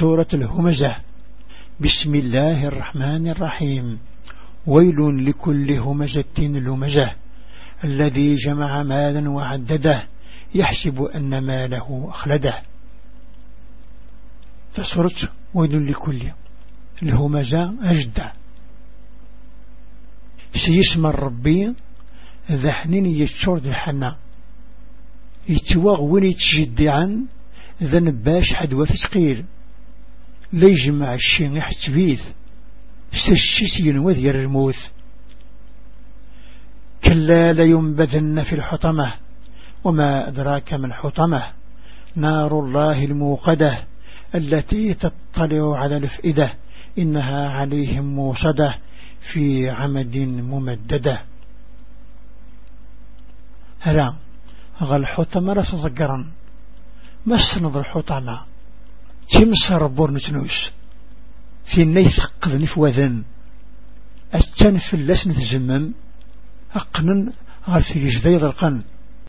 سورة الهمزة. بسم الله الرحمن الرحيم. ويل لكل همزة لمزة. الذي جمع مالا وعدده يحسب أن ماله أخلده. فسورة ويل لكل الهمزة أجدع سيسمى الربي ذحنين يتشور ذي حنا. يتواغ وين يتجدي عن ذا نباش حدوة ثقيل لا يجمع الشيء يحتبيث سشيس ينوذ الموت كلا لينبذن في الحطمة وما أدراك من حطمة نار الله الموقدة التي تطلع على الفئدة إنها عليهم موصدة في عمد ممددة. هلا غل حطمة رسضقرا مسند الحطمة تمس ربور نتنوس في النيث قذن في وذن. أستنف اللسن تزمم أقنن غير في جديد القن.